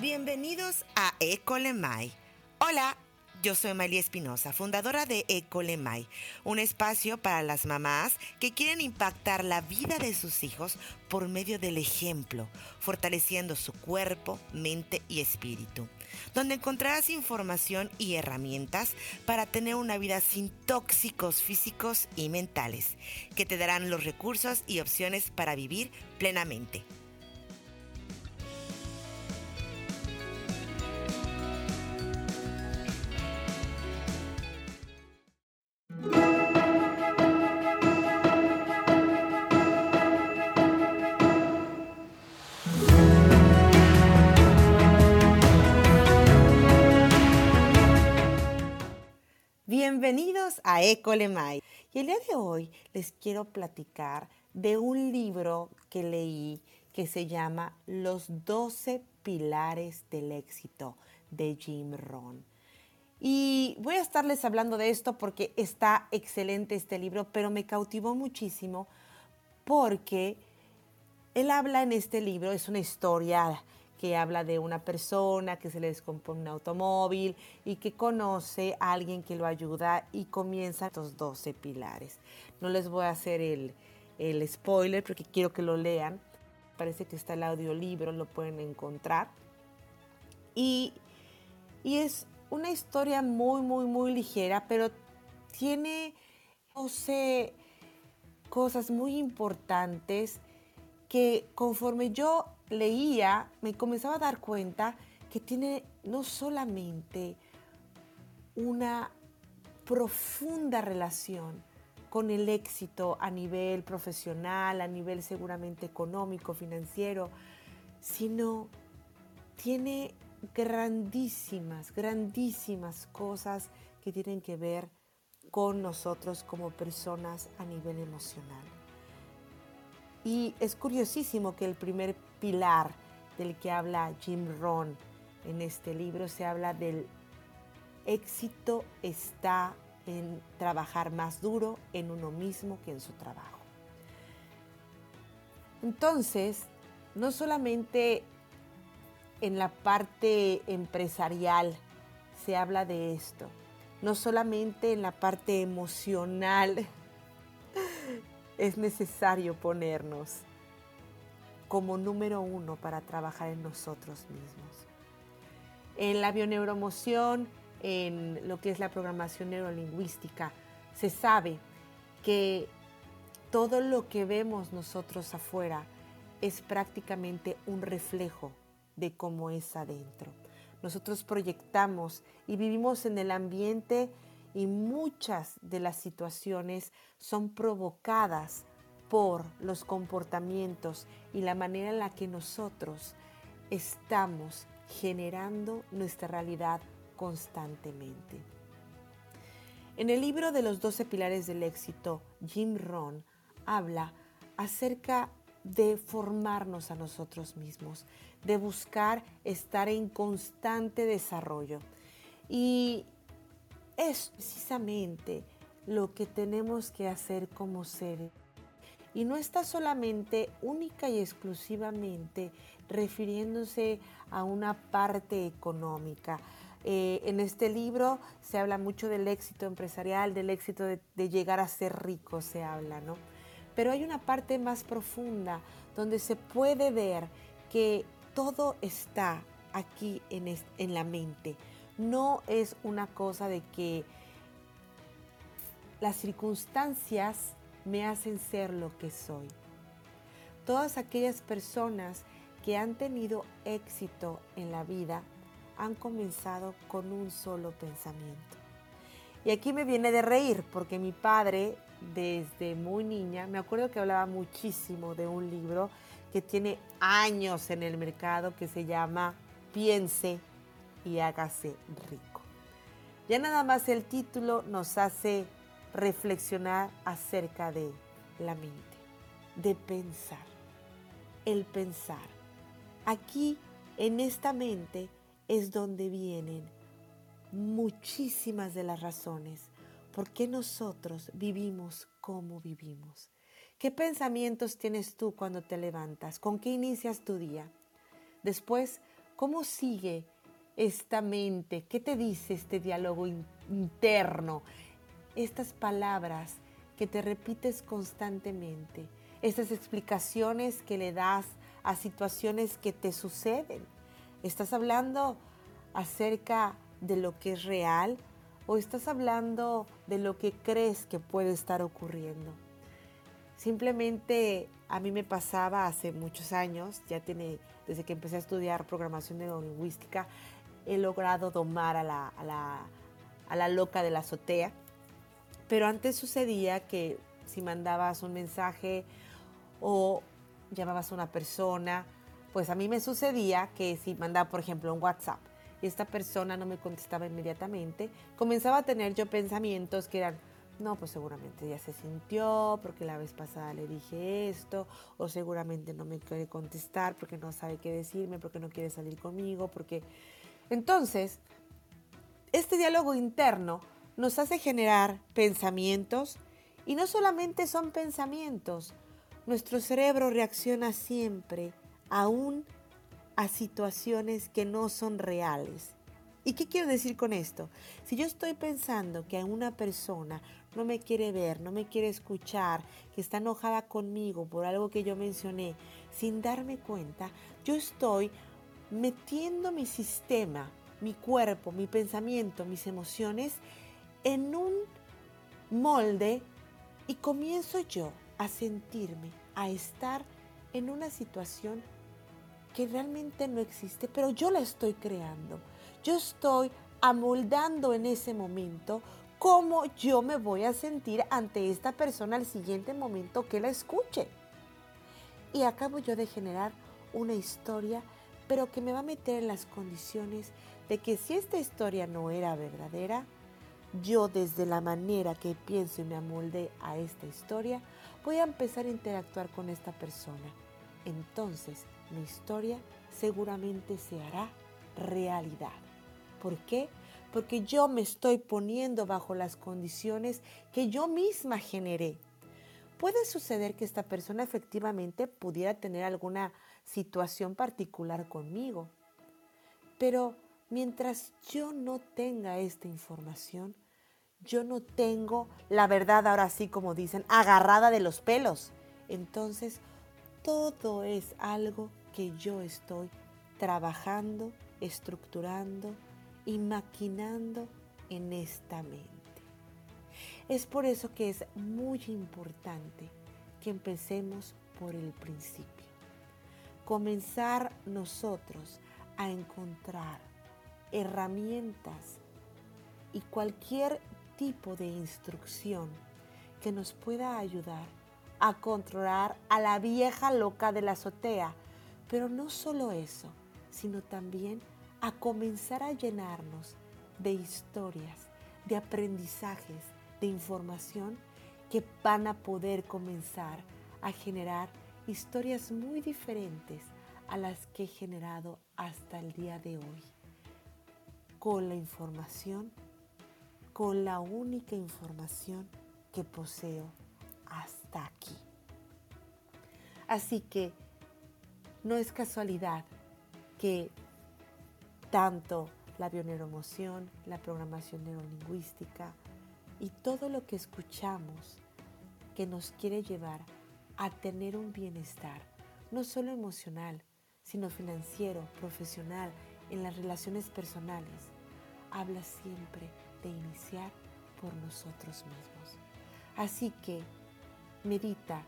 Bienvenidos a Ecolemai. Hola, yo soy María Espinosa, fundadora de Ecolemai, un espacio para las mamás que quieren impactar la vida de sus hijos por medio del ejemplo, fortaleciendo su cuerpo, mente y espíritu, donde encontrarás información y herramientas para tener una vida sin tóxicos físicos y mentales, que te darán los recursos y opciones para vivir plenamente. Y el día de hoy les quiero platicar de un libro que leí que se llama Los 12 Pilares del Éxito de Jim Rohn. Y voy a estarles hablando de esto porque está excelente este libro, pero me cautivó muchísimo porque él habla en este libro, es una historia que habla de una persona que se le descompone un automóvil y que conoce a alguien que lo ayuda y comienza estos 12 pilares. No les voy a hacer el, el spoiler porque quiero que lo lean. Parece que está el audiolibro, lo pueden encontrar. Y, y es una historia muy, muy, muy ligera, pero tiene 12 cosas muy importantes que conforme yo leía, me comenzaba a dar cuenta que tiene no solamente una profunda relación con el éxito a nivel profesional, a nivel seguramente económico, financiero, sino tiene grandísimas, grandísimas cosas que tienen que ver con nosotros como personas a nivel emocional. Y es curiosísimo que el primer pilar del que habla Jim Rohn en este libro se habla del éxito está en trabajar más duro en uno mismo que en su trabajo. Entonces, no solamente en la parte empresarial se habla de esto, no solamente en la parte emocional es necesario ponernos como número uno para trabajar en nosotros mismos. En la bioneuromoción, en lo que es la programación neurolingüística, se sabe que todo lo que vemos nosotros afuera es prácticamente un reflejo de cómo es adentro. Nosotros proyectamos y vivimos en el ambiente y muchas de las situaciones son provocadas por los comportamientos y la manera en la que nosotros estamos generando nuestra realidad constantemente. En el libro de los 12 pilares del éxito, Jim Rohn habla acerca de formarnos a nosotros mismos, de buscar estar en constante desarrollo. Y es precisamente lo que tenemos que hacer como seres. Y no está solamente única y exclusivamente refiriéndose a una parte económica. Eh, en este libro se habla mucho del éxito empresarial, del éxito de, llegar a ser rico, se habla, ¿no? Pero hay una parte más profunda donde se puede ver que todo está aquí en, en la mente no es una cosa de que las circunstancias me hacen ser lo que soy. Todas aquellas personas que han tenido éxito en la vida han comenzado con un solo pensamiento. Y aquí me viene de reír porque mi padre desde muy niña, me acuerdo que hablaba muchísimo de un libro que tiene años en el mercado que se llama Piense y hágase rico. Ya nada más el título nos hace reflexionar acerca de la mente, de pensar, el pensar. Aquí, en esta mente, es donde vienen muchísimas de las razones por qué nosotros vivimos como vivimos. ¿Qué pensamientos tienes tú cuando te levantas? ¿Con qué inicias tu día? Después, ¿Cómo sigue esta mente? ¿Qué te dice este diálogo interno? Estas palabras que te repites constantemente, estas explicaciones que le das a situaciones que te suceden. ¿Estás hablando acerca de lo que es real o estás hablando de lo que crees que puede estar ocurriendo? Simplemente a mí me pasaba hace muchos años, ya tiene, desde que empecé a estudiar programación neurolingüística, he logrado domar a la, a la, a la loca de la azotea. Pero antes sucedía que si mandabas un mensaje o llamabas a una persona, pues a mí me sucedía que si mandaba, por ejemplo, un WhatsApp y esta persona no me contestaba inmediatamente, comenzaba a tener yo pensamientos que eran, no, pues seguramente ya se sintió porque la vez pasada le dije esto, o seguramente no me quiere contestar porque no sabe qué decirme, porque no quiere salir conmigo, porque... Entonces, este diálogo interno nos hace generar pensamientos y no solamente son pensamientos, nuestro cerebro reacciona siempre aún a situaciones que no son reales. ¿Y qué quiero decir con esto? Si yo estoy pensando que una persona no me quiere ver, no me quiere escuchar, que está enojada conmigo por algo que yo mencioné, sin darme cuenta, yo estoy metiendo mi sistema, mi cuerpo, mi pensamiento, mis emociones en un molde y comienzo yo a sentirme, a estar en una situación que realmente no existe, pero yo la estoy creando. Yo estoy amoldando en ese momento cómo yo me voy a sentir ante esta persona al siguiente momento que la escuche. Y acabo yo de generar una historia, pero que me va a meter en las condiciones de que si esta historia no era verdadera, yo desde la manera que pienso y me amolde a esta historia, voy a empezar a interactuar con esta persona. Entonces mi historia seguramente se hará realidad. ¿Por qué? Porque yo me estoy poniendo bajo las condiciones que yo misma generé. Puede suceder que esta persona efectivamente pudiera tener alguna situación particular conmigo, pero Mientras yo no tenga esta información, yo no tengo la verdad ahora sí como dicen, agarrada de los pelos. Entonces, todo es algo que yo estoy trabajando, estructurando y maquinando en esta mente. Es por eso que es muy importante que empecemos por el principio. Comenzar nosotros a encontrar herramientas y cualquier tipo de instrucción que nos pueda ayudar a controlar a la vieja loca de la azotea. Pero no solo eso, sino también a comenzar a llenarnos de historias, de aprendizajes, de información que van a poder comenzar a generar historias muy diferentes a las que he generado hasta el día de hoy con la información, con la única información que poseo hasta aquí. Así que no es casualidad que tanto la bioneuroemoción, la programación neurolingüística y todo lo que escuchamos que nos quiere llevar a tener un bienestar, no solo emocional, sino financiero, profesional, en las relaciones personales, habla siempre de iniciar por nosotros mismos. Así que medita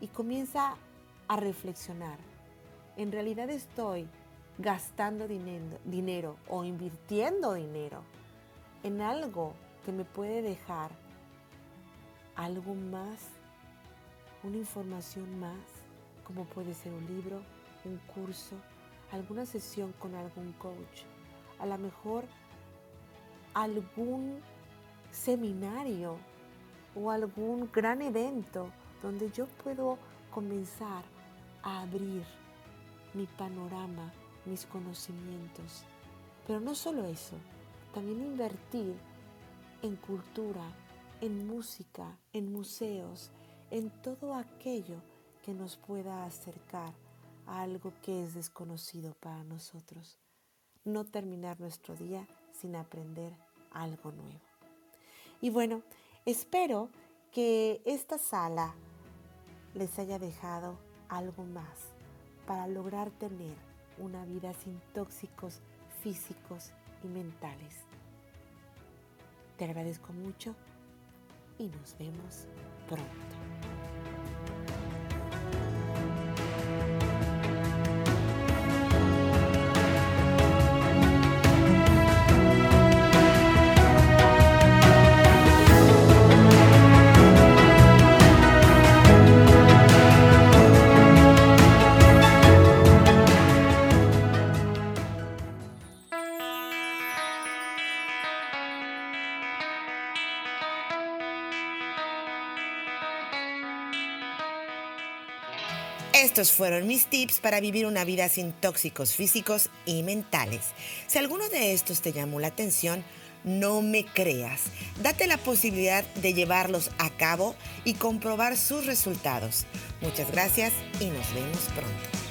y comienza a reflexionar. ¿En realidad estoy gastando dinero, dinero o invirtiendo dinero en algo que me puede dejar algo más, una información más, como puede ser un libro, un curso, alguna sesión con algún coach, a lo mejor algún seminario o algún gran evento donde yo puedo comenzar a abrir mi panorama, mis conocimientos. Pero no solo eso, también invertir en cultura, en música, en museos, en todo aquello que nos pueda acercar algo que es desconocido para nosotros. no terminar nuestro día sin aprender algo nuevo. Y bueno, espero que esta sala les haya dejado algo más para lograr tener una vida sin tóxicos físicos y mentales. Te agradezco mucho y nos vemos pronto. Estos fueron mis tips para vivir una vida sin tóxicos físicos y mentales. Si alguno de estos te llamó la atención, no me creas. Date la posibilidad de llevarlos a cabo y comprobar sus resultados. Muchas gracias y nos vemos pronto.